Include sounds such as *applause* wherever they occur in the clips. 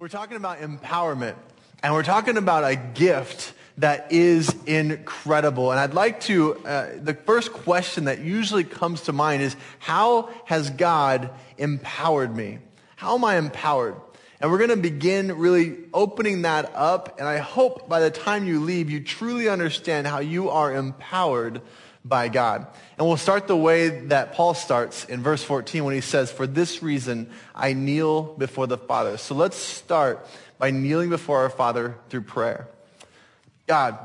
We're talking about empowerment, and we're talking about a gift that is incredible. And I'd like to, uh, the first question that usually comes to mind is, how has God empowered me? How am I empowered? And we're going to begin really opening that up. And I hope by the time you leave, you truly understand how you are empowered by God. And we'll start the way that Paul starts in verse 14 when he says, For this reason I kneel before the Father. So let's start by kneeling before our Father through prayer. God,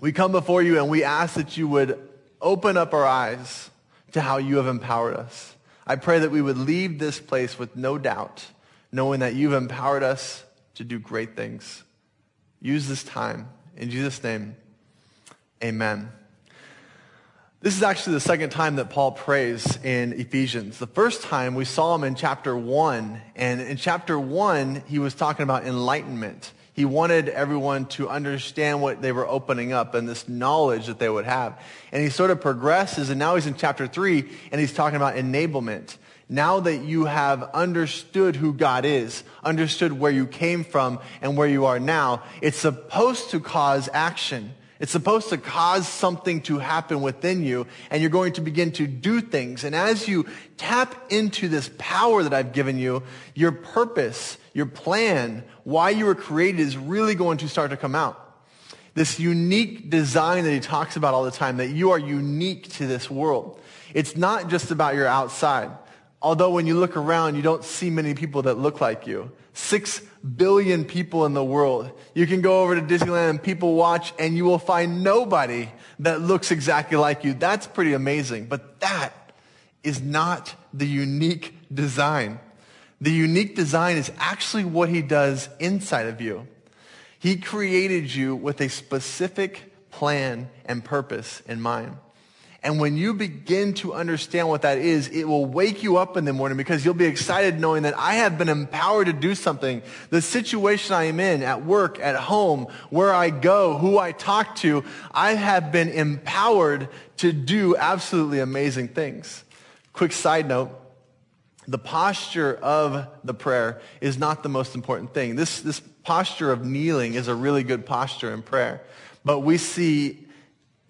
we come before you and we ask that you would open up our eyes to how you have empowered us. I pray that we would leave this place with no doubt, knowing that you've empowered us to do great things. Use this time. In Jesus' name, amen. This is actually the second time that Paul prays in Ephesians. The first time we saw him in chapter 1, and in chapter 1, he was talking about enlightenment. He wanted everyone to understand what they were opening up and this knowledge that they would have. And he sort of progresses, and now he's in chapter 3, and he's talking about enablement. Now that you have understood who God is, understood where you came from and where you are now, it's supposed to cause action. It's supposed to cause something to happen within you, and you're going to begin to do things. And as you tap into this power that I've given you, your purpose, your plan, why you were created is really going to start to come out. This unique design that he talks about all the time, that you are unique to this world. It's not just about your outside. Although when you look around, you don't see many people that look like you. Six billion people in the world. You can go over to Disneyland and people watch and you will find nobody that looks exactly like you. That's pretty amazing. But that is not the unique design. The unique design is actually what he does inside of you. He created you with a specific plan and purpose in mind. And when you begin to understand what that is, it will wake you up in the morning because you'll be excited knowing that I have been empowered to do something. The situation I am in, at work, at home, where I go, who I talk to, I have been empowered to do absolutely amazing things. Quick side note. The posture of the prayer is not the most important thing. This, this posture of kneeling is a really good posture in prayer. But we see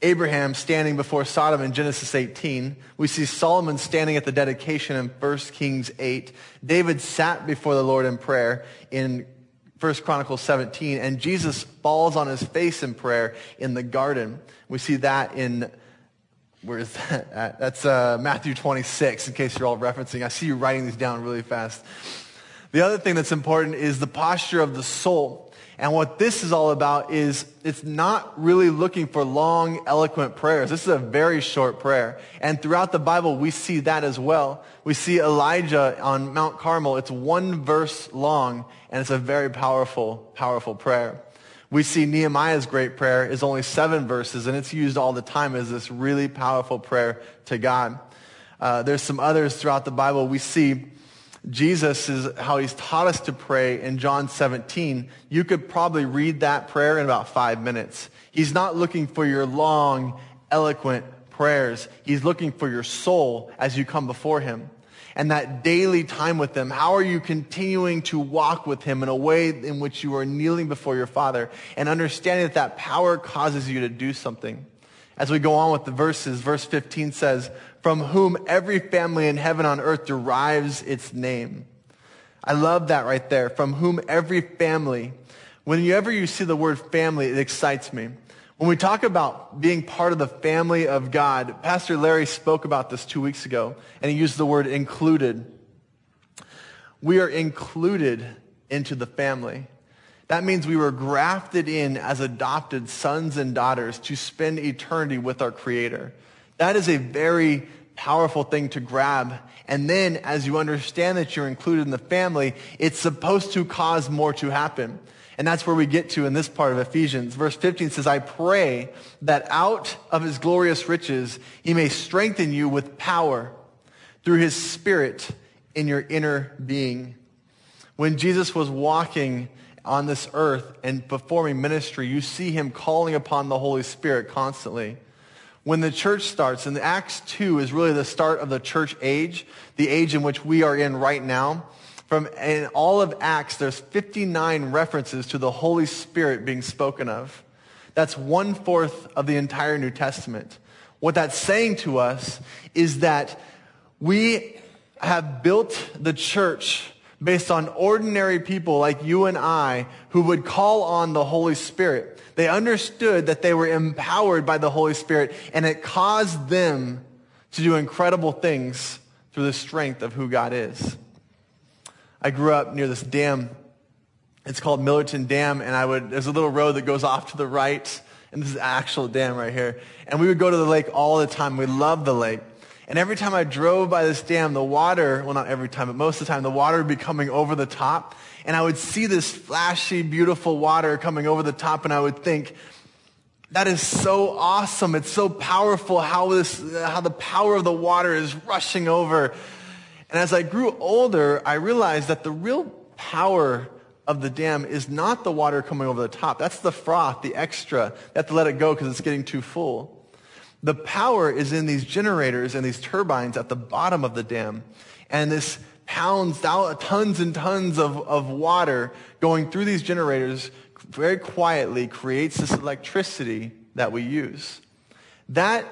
Abraham standing before Sodom in Genesis 18. We see Solomon standing at the dedication in 1 Kings 8. David sat before the Lord in prayer in 1 Chronicles 17. And Jesus falls on his face in prayer in the garden. We see that in, where is that *laughs* at? That's uh, Matthew 26, in case you're all referencing. I see you writing these down really fast. The other thing that's important is the posture of the soul. And what this is all about is it's not really looking for long, eloquent prayers. This is a very short prayer. And throughout the Bible, we see that as well. We see Elijah on Mount Carmel. It's one verse long, and it's a very powerful, powerful prayer. We see Nehemiah's great prayer is only seven verses, and it's used all the time as this really powerful prayer to God. Uh, there's some others throughout the Bible. We see Jesus is how he's taught us to pray in John 17. You could probably read that prayer in about five minutes. He's not looking for your long, eloquent prayers. He's looking for your soul as you come before him. And that daily time with him, how are you continuing to walk with him in a way in which you are kneeling before your Father and understanding that that power causes you to do something? As we go on with the verses, verse 15 says, from whom every family in heaven on earth derives its name. I love that right there. From whom every family. Whenever you see the word family, it excites me. When we talk about being part of the family of God, Pastor Larry spoke about this two weeks ago, and he used the word included. We are included into the family. That means we were grafted in as adopted sons and daughters to spend eternity with our Creator. That is a very powerful thing to grab. And then as you understand that you're included in the family, it's supposed to cause more to happen. And that's where we get to in this part of Ephesians. Verse 15 says, I pray that out of his glorious riches he may strengthen you with power through his spirit in your inner being. When Jesus was walking on this earth and performing ministry, you see him calling upon the Holy Spirit constantly when the church starts, and Acts 2 is really the start of the church age, the age in which we are in right now. From in all of Acts, there's 59 references to the Holy Spirit being spoken of. That's one fourth of the entire New Testament. What that's saying to us is that we have built the church based on ordinary people like you and I who would call on the Holy Spirit. They understood that they were empowered by the Holy Spirit and it caused them to do incredible things through the strength of who God is. I grew up near this dam. It's called Millerton Dam and I would, there's a little road that goes off to the right and this is actual dam right here. And we would go to the lake all the time. We loved the lake. And every time I drove by this dam, the water, well, not every time, but most of the time, the water would be coming over the top. And I would see this flashy, beautiful water coming over the top, and I would think, that is so awesome. It's so powerful how this, how the power of the water is rushing over. And as I grew older, I realized that the real power of the dam is not the water coming over the top. That's the froth, the extra. You have to let it go because it's getting too full. The power is in these generators and these turbines at the bottom of the dam. And this pounds out tons and tons of, of water going through these generators very quietly creates this electricity that we use. That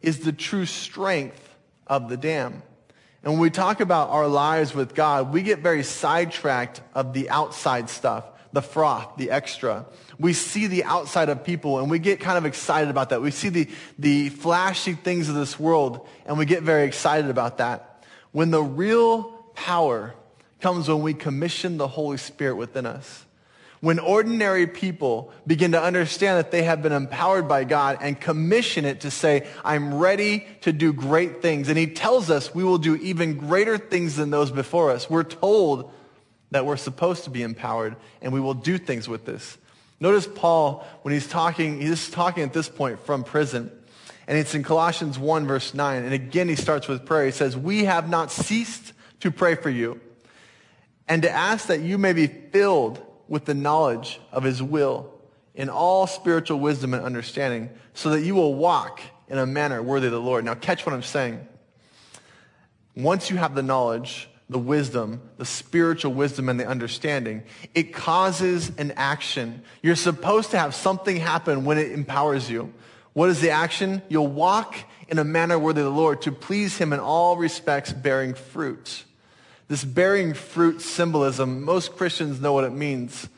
is the true strength of the dam. And when we talk about our lives with God, we get very sidetracked of the outside stuff the froth, the extra. We see the outside of people and we get kind of excited about that. We see the, the flashy things of this world and we get very excited about that. When the real power comes when we commission the Holy Spirit within us. When ordinary people begin to understand that they have been empowered by God and commission it to say, I'm ready to do great things. And he tells us we will do even greater things than those before us. We're told that we're supposed to be empowered and we will do things with this. Notice Paul, when he's talking, he's talking at this point from prison. And it's in Colossians 1 verse 9. And again, he starts with prayer. He says, we have not ceased to pray for you and to ask that you may be filled with the knowledge of his will in all spiritual wisdom and understanding so that you will walk in a manner worthy of the Lord. Now catch what I'm saying. Once you have the knowledge, the wisdom, the spiritual wisdom and the understanding, it causes an action. You're supposed to have something happen when it empowers you. What is the action? You'll walk in a manner worthy of the Lord to please him in all respects bearing fruit. This bearing fruit symbolism, most Christians know what it means,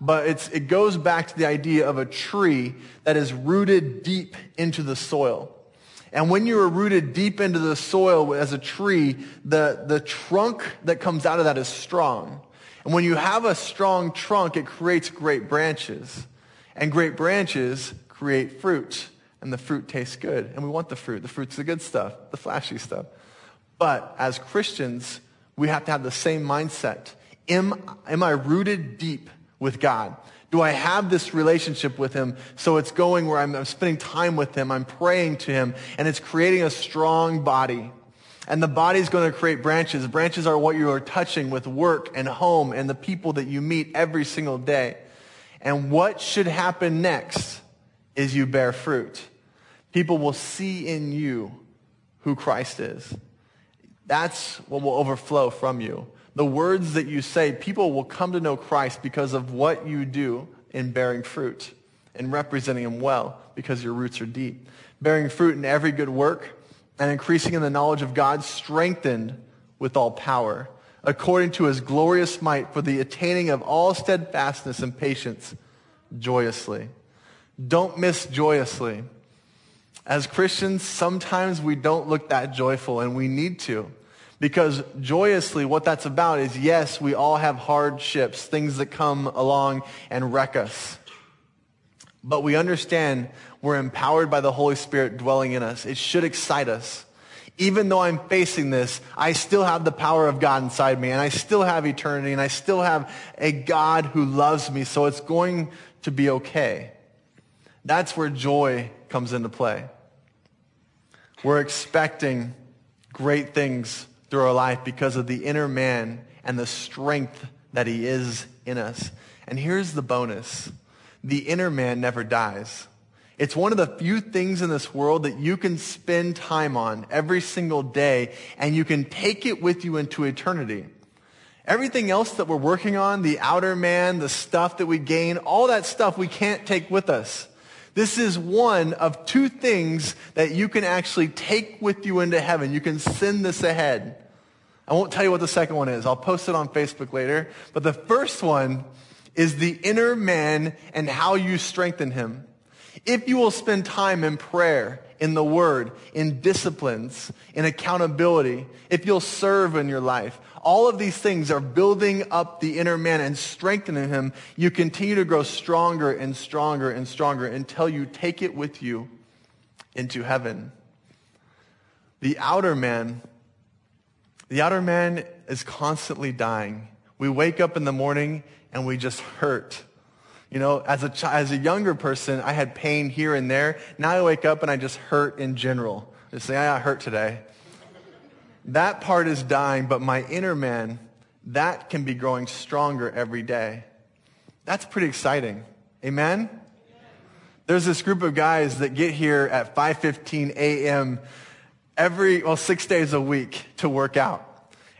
but it goes back to the idea of a tree that is rooted deep into the soil. And when you are rooted deep into the soil as a tree, the, the trunk that comes out of that is strong. And when you have a strong trunk, it creates great branches. And great branches create fruit. And the fruit tastes good. And we want the fruit. The fruit's the good stuff, the flashy stuff. But as Christians, we have to have the same mindset. Am, am I rooted deep with God? Do I have this relationship with him so it's going where I'm, I'm, spending time with him, I'm praying to him, and it's creating a strong body. And the body's going to create branches. Branches are what you are touching with work and home and the people that you meet every single day. And what should happen next is you bear fruit. People will see in you who Christ is. That's what will overflow from you the words that you say, people will come to know Christ because of what you do in bearing fruit and representing him well because your roots are deep. Bearing fruit in every good work and increasing in the knowledge of God, strengthened with all power, according to his glorious might for the attaining of all steadfastness and patience joyously. Don't miss joyously. As Christians, sometimes we don't look that joyful and we need to. Because joyously, what that's about is yes, we all have hardships, things that come along and wreck us. But we understand we're empowered by the Holy Spirit dwelling in us. It should excite us. Even though I'm facing this, I still have the power of God inside me and I still have eternity and I still have a God who loves me. So it's going to be okay. That's where joy comes into play. We're expecting great things through our life because of the inner man and the strength that he is in us. And here's the bonus. The inner man never dies. It's one of the few things in this world that you can spend time on every single day and you can take it with you into eternity. Everything else that we're working on, the outer man, the stuff that we gain, all that stuff we can't take with us. This is one of two things that you can actually take with you into heaven. You can send this ahead. I won't tell you what the second one is. I'll post it on Facebook later. But the first one is the inner man and how you strengthen him. If you will spend time in prayer, in the word, in disciplines, in accountability, if you'll serve in your life, all of these things are building up the inner man and strengthening him. You continue to grow stronger and stronger and stronger until you take it with you into heaven. The outer man, the outer man is constantly dying. We wake up in the morning and we just hurt. You know, as a, as a younger person, I had pain here and there. Now I wake up and I just hurt in general. Just say, I hurt today. That part is dying, but my inner man, that can be growing stronger every day. That's pretty exciting. Amen? There's this group of guys that get here at 5:15 a.m. every well 6 days a week to work out.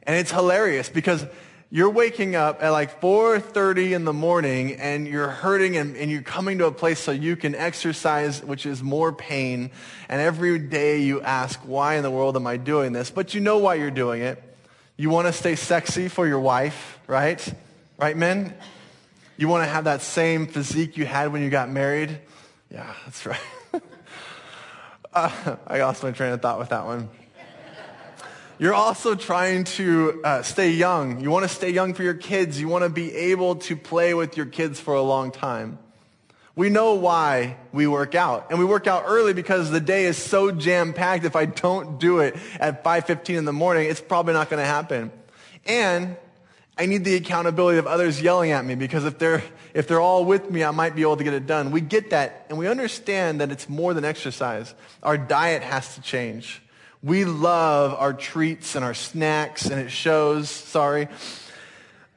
And it's hilarious because you're waking up at like 4.30 in the morning and you're hurting and, and, you're coming to a place so you can exercise which is more pain. And every day you ask why in the world am i doing this? But you know why you're doing it. You want to stay sexy for your wife right? Right men you want to have that same physique you had when you got married? Yeah that's right. *laughs* Uh, i lost my train of thought with that one you're also trying to uh, stay young. You want to stay young for your kids. You want to be able to play with your kids for a long time. We know why we work out. And we work out early because the day is so jam-packed. If I don't do it at 5.15 in the morning, it's probably not going to happen. And I need the accountability of others yelling at me because if they're, if they're all with me, I might be able to get it done. We get that and we understand that it's more than exercise. Our diet has to change. We love our treats and our snacks, and it shows, sorry.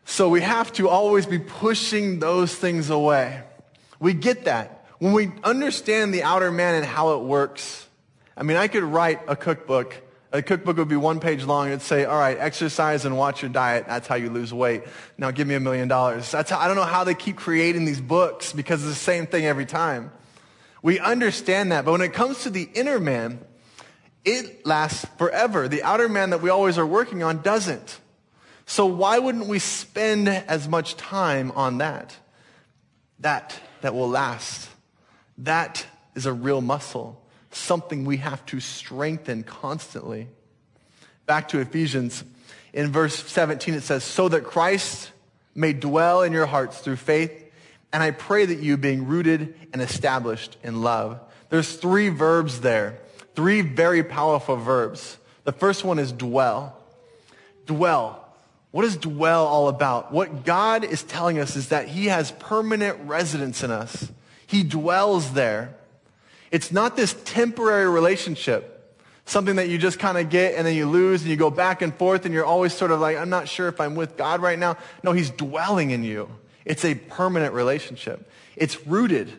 So we have to always be pushing those things away. We get that. When we understand the outer man and how it works, I mean, I could write a cookbook. A cookbook would be one page long. It'd say, all right, exercise and watch your diet. That's how you lose weight. Now give me a million dollars. I don't know how they keep creating these books because it's the same thing every time. We understand that. But when it comes to the inner man, it lasts forever. The outer man that we always are working on doesn't. So why wouldn't we spend as much time on that? That, that will last. That is a real muscle, something we have to strengthen constantly. Back to Ephesians. In verse 17 it says, so that Christ may dwell in your hearts through faith, and I pray that you being rooted and established in love. There's three verbs there three very powerful verbs. The first one is dwell. Dwell. What is dwell all about? What God is telling us is that He has permanent residence in us. He dwells there. It's not this temporary relationship, something that you just kind of get and then you lose and you go back and forth and you're always sort of like, I'm not sure if I'm with God right now. No, He's dwelling in you. It's a permanent relationship. It's rooted.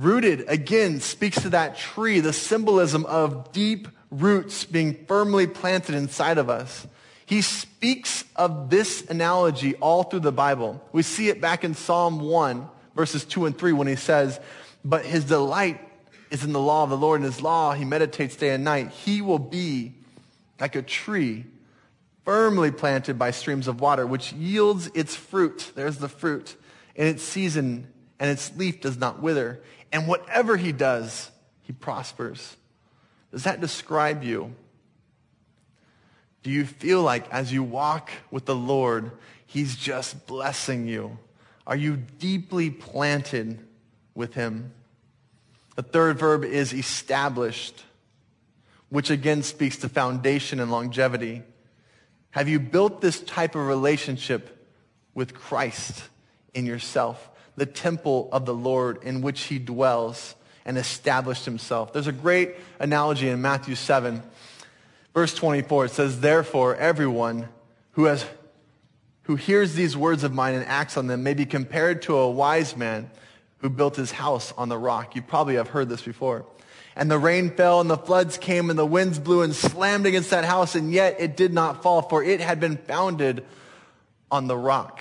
Rooted, again, speaks to that tree, the symbolism of deep roots being firmly planted inside of us. He speaks of this analogy all through the Bible. We see it back in Psalm 1, verses 2 and 3, when he says, But his delight is in the law of the Lord, and his law he meditates day and night. He will be like a tree firmly planted by streams of water, which yields its fruit. There's the fruit in its season, and its leaf does not wither. And whatever he does, he prospers. Does that describe you? Do you feel like as you walk with the Lord, he's just blessing you? Are you deeply planted with him? The third verb is established, which again speaks to foundation and longevity. Have you built this type of relationship with Christ in yourself? The temple of the Lord in which he dwells and established himself. There's a great analogy in Matthew 7, verse 24. It says, Therefore, everyone who, has, who hears these words of mine and acts on them may be compared to a wise man who built his house on the rock. You probably have heard this before. And the rain fell and the floods came and the winds blew and slammed against that house and yet it did not fall for it had been founded on the rock.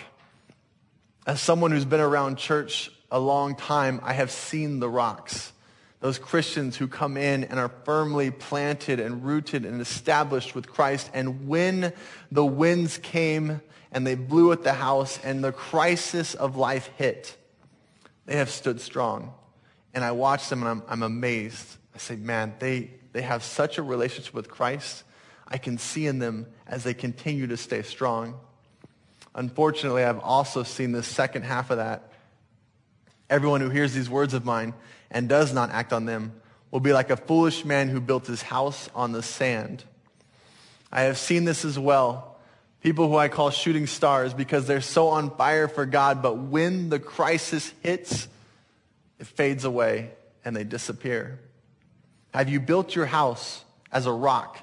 As someone who's been around church a long time, I have seen the rocks. Those Christians who come in and are firmly planted and rooted and established with Christ. And when the winds came and they blew at the house and the crisis of life hit, they have stood strong. And I watch them and I'm, I'm amazed. I say, man, they, they have such a relationship with Christ. I can see in them as they continue to stay strong. Unfortunately, I've also seen the second half of that. Everyone who hears these words of mine and does not act on them will be like a foolish man who built his house on the sand. I have seen this as well. People who I call shooting stars because they're so on fire for God, but when the crisis hits, it fades away and they disappear. Have you built your house as a rock,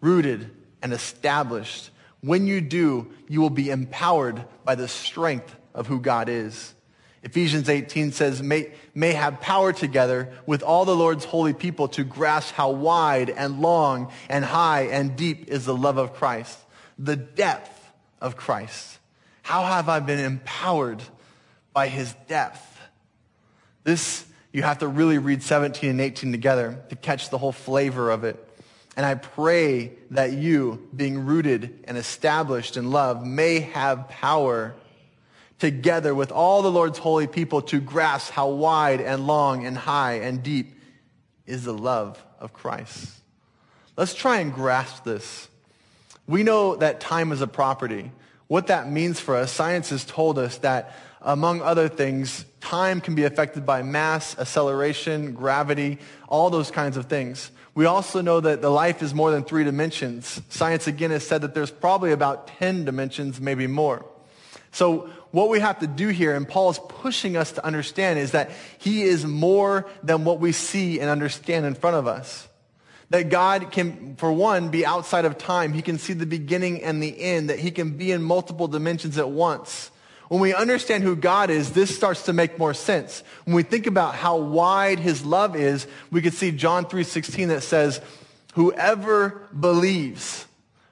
rooted and established? When you do, you will be empowered by the strength of who God is. Ephesians 18 says, may, may have power together with all the Lord's holy people to grasp how wide and long and high and deep is the love of Christ, the depth of Christ. How have I been empowered by his depth? This, you have to really read 17 and 18 together to catch the whole flavor of it. And I pray that you, being rooted and established in love, may have power together with all the Lord's holy people to grasp how wide and long and high and deep is the love of Christ. Let's try and grasp this. We know that time is a property. What that means for us, science has told us that, among other things, time can be affected by mass, acceleration, gravity, all those kinds of things. We also know that the life is more than three dimensions. Science again has said that there's probably about 10 dimensions, maybe more. So what we have to do here, and Paul's pushing us to understand, is that he is more than what we see and understand in front of us. That God can, for one, be outside of time. He can see the beginning and the end, that he can be in multiple dimensions at once. When we understand who God is, this starts to make more sense. When we think about how wide his love is, we can see John 3:16 that says, "Whoever believes,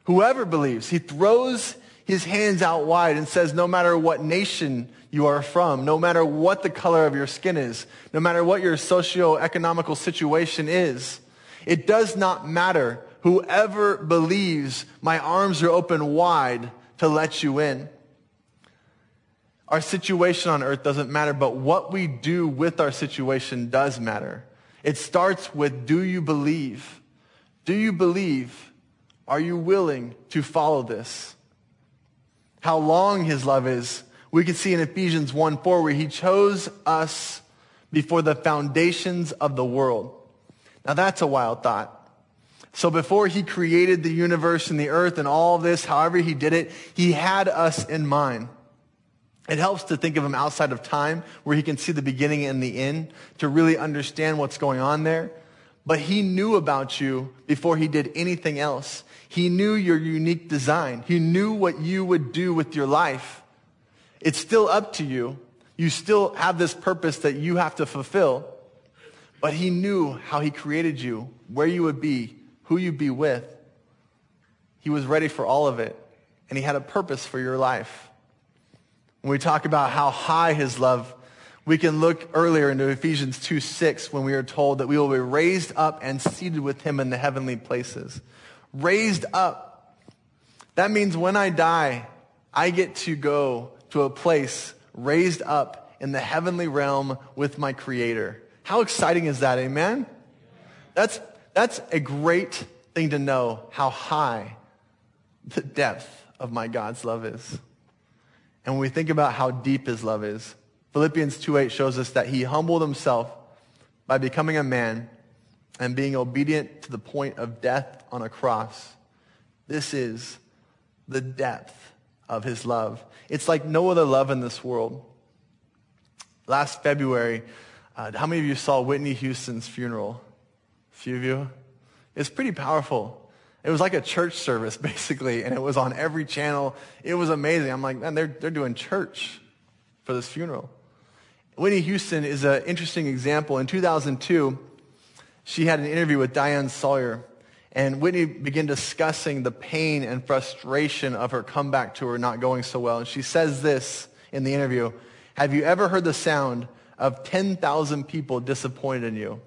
whoever believes." He throws his hands out wide and says, no matter what nation you are from, no matter what the color of your skin is, no matter what your socio-economical situation is, it does not matter. Whoever believes, my arms are open wide to let you in. Our situation on earth doesn't matter, but what we do with our situation does matter. It starts with, do you believe? Do you believe? Are you willing to follow this? how long his love is, we can see in Ephesians 1 4 where he chose us before the foundations of the world. Now that's a wild thought. So before he created the universe and the earth and all this, however he did it, he had us in mind. It helps to think of him outside of time where he can see the beginning and the end to really understand what's going on there. But he knew about you before he did anything else. He knew your unique design. He knew what you would do with your life. It's still up to you. You still have this purpose that you have to fulfill. But he knew how he created you, where you would be, who you'd be with. He was ready for all of it. And he had a purpose for your life. When we talk about how high his love, we can look earlier into Ephesians 2 6 when we are told that we will be raised up and seated with him in the heavenly places raised up. That means when I die, I get to go to a place raised up in the heavenly realm with my creator. How exciting is that? Amen? That's, that's a great thing to know how high the depth of my God's love is. And when we think about how deep his love is, Philippians 2.8 shows us that he humbled himself by becoming a man and being obedient to the point of death on a cross. This is the depth of his love. It's like no other love in this world. Last February, uh, how many of you saw Whitney Houston's funeral? A few of you? It's pretty powerful. It was like a church service, *laughs* basically, and it was on every channel. It was amazing. I'm like, man, they're, they're doing church for this funeral. Whitney Houston is an interesting example. In 2002, she had an interview with Diane Sawyer. And Whitney began discussing the pain and frustration of her comeback tour not going so well. And she says this in the interview Have you ever heard the sound of 10,000 people disappointed in you?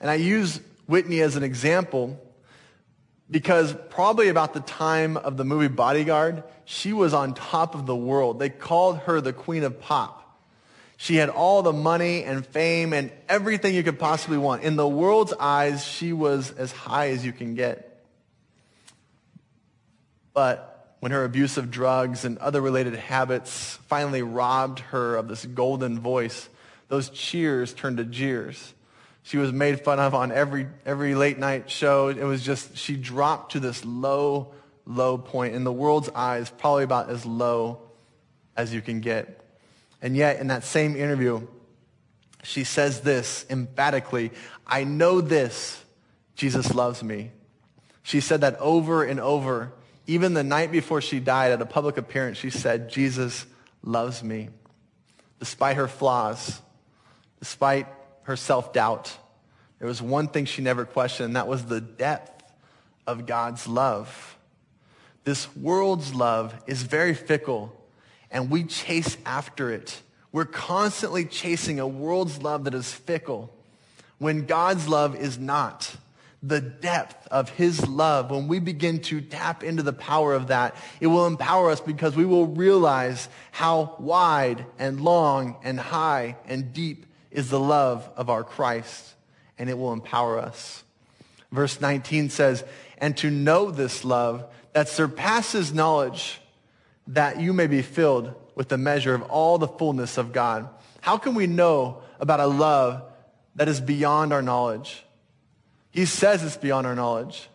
And I use Whitney as an example because probably about the time of the movie Bodyguard, she was on top of the world. They called her the queen of pop. She had all the money and fame and everything you could possibly want. In the world's eyes, she was as high as you can get. But when her abuse of drugs and other related habits finally robbed her of this golden voice, those cheers turned to jeers. She was made fun of on every, every late night show. It was just, she dropped to this low, low point. In the world's eyes, probably about as low as you can get. And yet, in that same interview, she says this emphatically I know this, Jesus loves me. She said that over and over. Even the night before she died at a public appearance, she said, Jesus loves me. Despite her flaws, despite her self doubt, there was one thing she never questioned, and that was the depth of God's love. This world's love is very fickle and we chase after it. We're constantly chasing a world's love that is fickle when God's love is not. The depth of his love, when we begin to tap into the power of that, it will empower us because we will realize how wide and long and high and deep is the love of our Christ, and it will empower us. Verse 19 says, And to know this love that surpasses knowledge, that you may be filled with the measure of all the fullness of God. How can we know about a love that is beyond our knowledge? He says it's beyond our knowledge.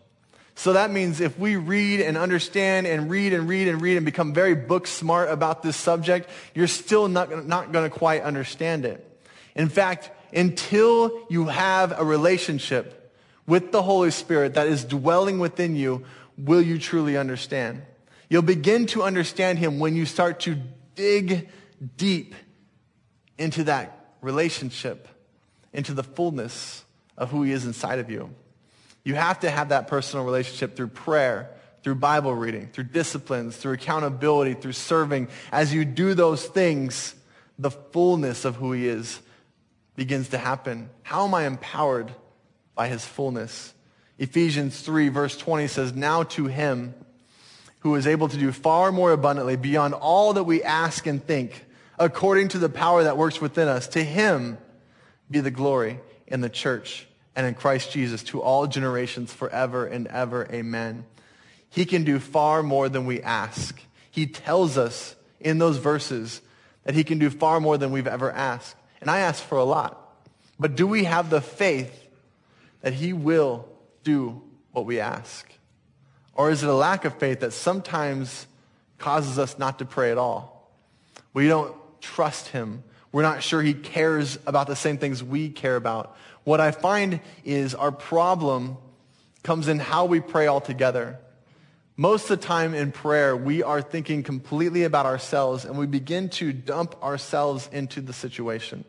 So that means if we read and understand and read and read and read and become very book smart about this subject, you're still not, not going to quite understand it. In fact, until you have a relationship with the Holy Spirit that is dwelling within you, will you truly understand? You'll begin to understand him when you start to dig deep into that relationship, into the fullness of who he is inside of you. You have to have that personal relationship through prayer, through Bible reading, through disciplines, through accountability, through serving. As you do those things, the fullness of who he is begins to happen. How am I empowered by his fullness? Ephesians 3, verse 20 says, Now to him who is able to do far more abundantly beyond all that we ask and think, according to the power that works within us. To him be the glory in the church and in Christ Jesus to all generations forever and ever. Amen. He can do far more than we ask. He tells us in those verses that he can do far more than we've ever asked. And I ask for a lot. But do we have the faith that he will do what we ask? Or is it a lack of faith that sometimes causes us not to pray at all? We don't trust him. We're not sure he cares about the same things we care about. What I find is our problem comes in how we pray altogether. Most of the time in prayer, we are thinking completely about ourselves and we begin to dump ourselves into the situation.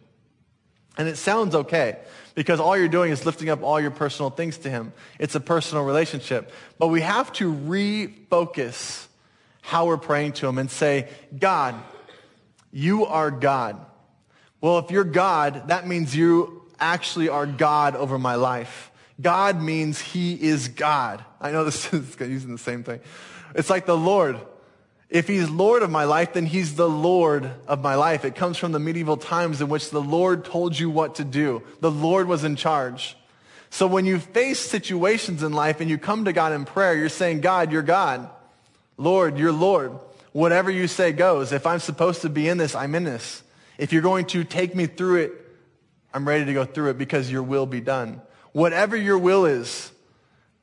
And it sounds okay because all you're doing is lifting up all your personal things to him. It's a personal relationship. But we have to refocus how we're praying to him and say, God, you are God. Well, if you're God, that means you actually are God over my life. God means he is God. I know this *laughs* is using the same thing. It's like the Lord. If he's Lord of my life, then he's the Lord of my life. It comes from the medieval times in which the Lord told you what to do. The Lord was in charge. So when you face situations in life and you come to God in prayer, you're saying, God, you're God. Lord, you're Lord. Whatever you say goes. If I'm supposed to be in this, I'm in this. If you're going to take me through it, I'm ready to go through it because your will be done. Whatever your will is,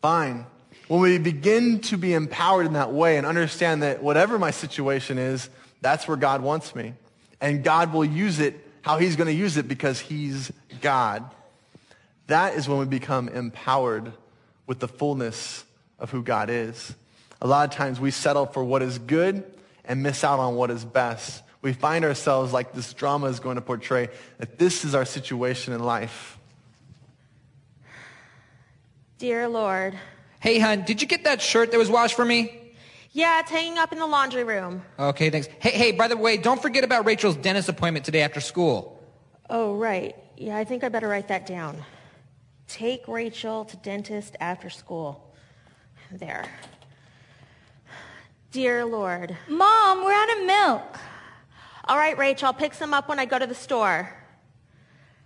fine. When we begin to be empowered in that way and understand that whatever my situation is, that's where God wants me. And God will use it how he's going to use it because he's God. That is when we become empowered with the fullness of who God is. A lot of times we settle for what is good and miss out on what is best. We find ourselves like this drama is going to portray that this is our situation in life. Dear Lord. Hey, hun, did you get that shirt that was washed for me? Yeah, it's hanging up in the laundry room. Okay, thanks. Hey, hey, by the way, don't forget about Rachel's dentist appointment today after school. Oh, right. Yeah, I think I better write that down. Take Rachel to dentist after school. There. Dear Lord. Mom, we're out of milk. All right, Rachel, I'll pick some up when I go to the store.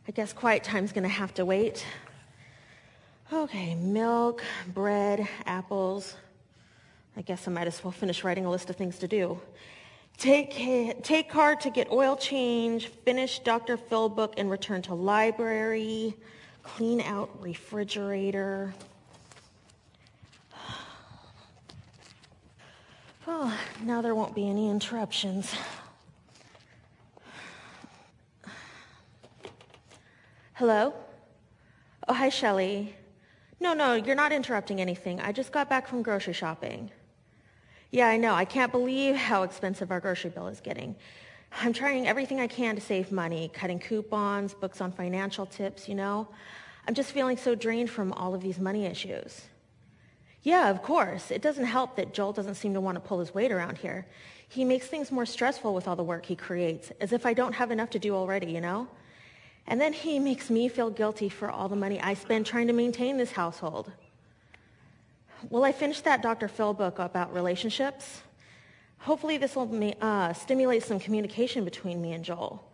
I guess quiet time's going to have to wait. Okay, milk, bread, apples. I guess I might as well finish writing a list of things to do. Take, take car to get oil change, finish Dr. Phil book and return to library, clean out refrigerator. Oh, now there won't be any interruptions. Hello? Oh, hi, Shelley. No, no, you're not interrupting anything. I just got back from grocery shopping. Yeah, I know. I can't believe how expensive our grocery bill is getting. I'm trying everything I can to save money, cutting coupons, books on financial tips, you know. I'm just feeling so drained from all of these money issues. Yeah, of course. It doesn't help that Joel doesn't seem to want to pull his weight around here. He makes things more stressful with all the work he creates, as if I don't have enough to do already, you know? And then he makes me feel guilty for all the money I spend trying to maintain this household. Well, I finished that Dr. Phil book about relationships. Hopefully this will uh, stimulate some communication between me and Joel.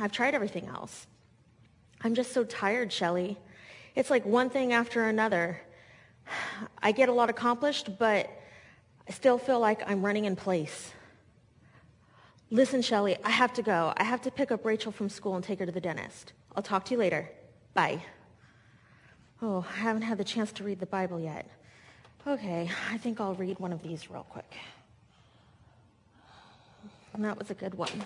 I've tried everything else. I'm just so tired, Shelley. It's like one thing after another. I get a lot accomplished, but I still feel like I'm running in place. Listen, Shelley, I have to go. I have to pick up Rachel from school and take her to the dentist. I'll talk to you later. Bye. Oh, I haven't had the chance to read the Bible yet. Okay, I think I'll read one of these real quick. And that was a good one.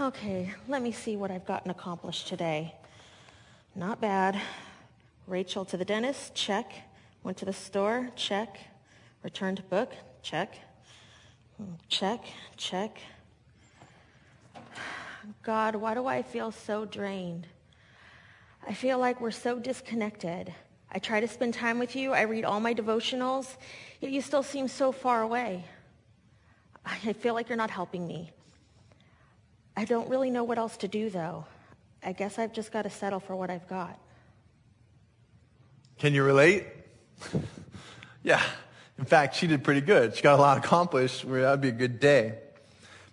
Okay, let me see what I've gotten accomplished today. Not bad. Rachel to the dentist, check. Went to the store, check. Returned book, check. Check, check. God, why do I feel so drained? I feel like we're so disconnected. I try to spend time with you. I read all my devotionals, yet you still seem so far away. I feel like you're not helping me. I don't really know what else to do, though. I guess I've just got to settle for what I've got. Can you relate? *laughs* yeah. In fact, she did pretty good. She got a lot accomplished. That'd be a good day.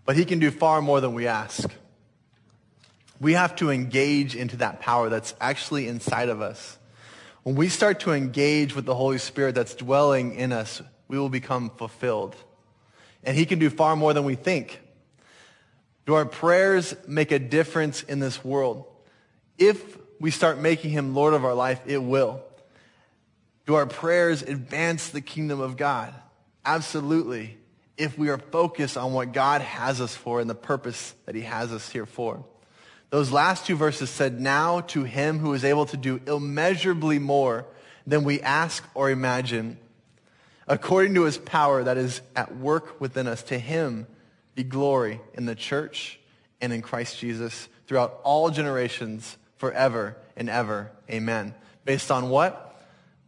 But he can do far more than we ask. We have to engage into that power that's actually inside of us. When we start to engage with the Holy Spirit that's dwelling in us, we will become fulfilled. And he can do far more than we think. Do our prayers make a difference in this world? If we start making him Lord of our life, it will. Do our prayers advance the kingdom of God? Absolutely. If we are focused on what God has us for and the purpose that he has us here for. Those last two verses said, Now to him who is able to do immeasurably more than we ask or imagine, according to his power that is at work within us, to him be glory in the church and in Christ Jesus throughout all generations, forever and ever. Amen. Based on what?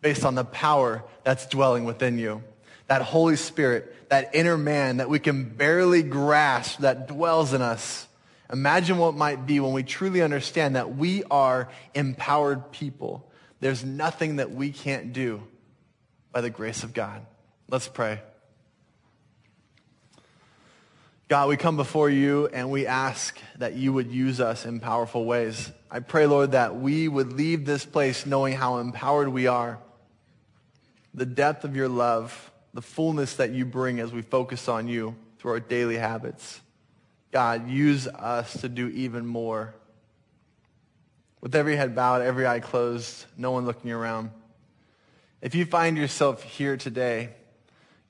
Based on the power that's dwelling within you. That Holy Spirit, that inner man that we can barely grasp that dwells in us. Imagine what might be when we truly understand that we are empowered people. There's nothing that we can't do by the grace of God. Let's pray. God, we come before you and we ask that you would use us in powerful ways. I pray, Lord, that we would leave this place knowing how empowered we are the depth of your love, the fullness that you bring as we focus on you through our daily habits. God, use us to do even more. With every head bowed, every eye closed, no one looking around. If you find yourself here today,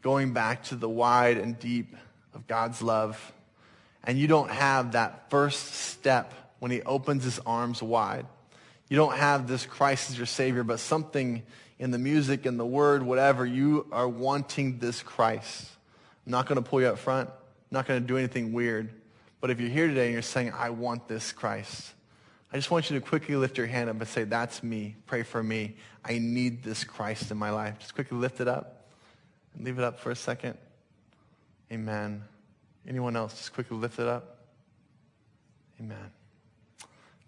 going back to the wide and deep of God's love, and you don't have that first step when he opens his arms wide, you don't have this Christ as your Savior, but something in the music, in the word, whatever, you are wanting this Christ. I'm not going to pull you up front. I'm not going to do anything weird. But if you're here today and you're saying, I want this Christ, I just want you to quickly lift your hand up and say, That's me. Pray for me. I need this Christ in my life. Just quickly lift it up and leave it up for a second. Amen. Anyone else? Just quickly lift it up. Amen.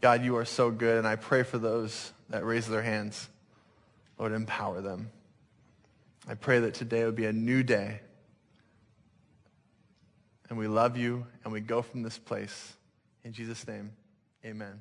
God, you are so good, and I pray for those that raise their hands. Lord, empower them. I pray that today would be a new day. And we love you, and we go from this place. In Jesus' name, amen.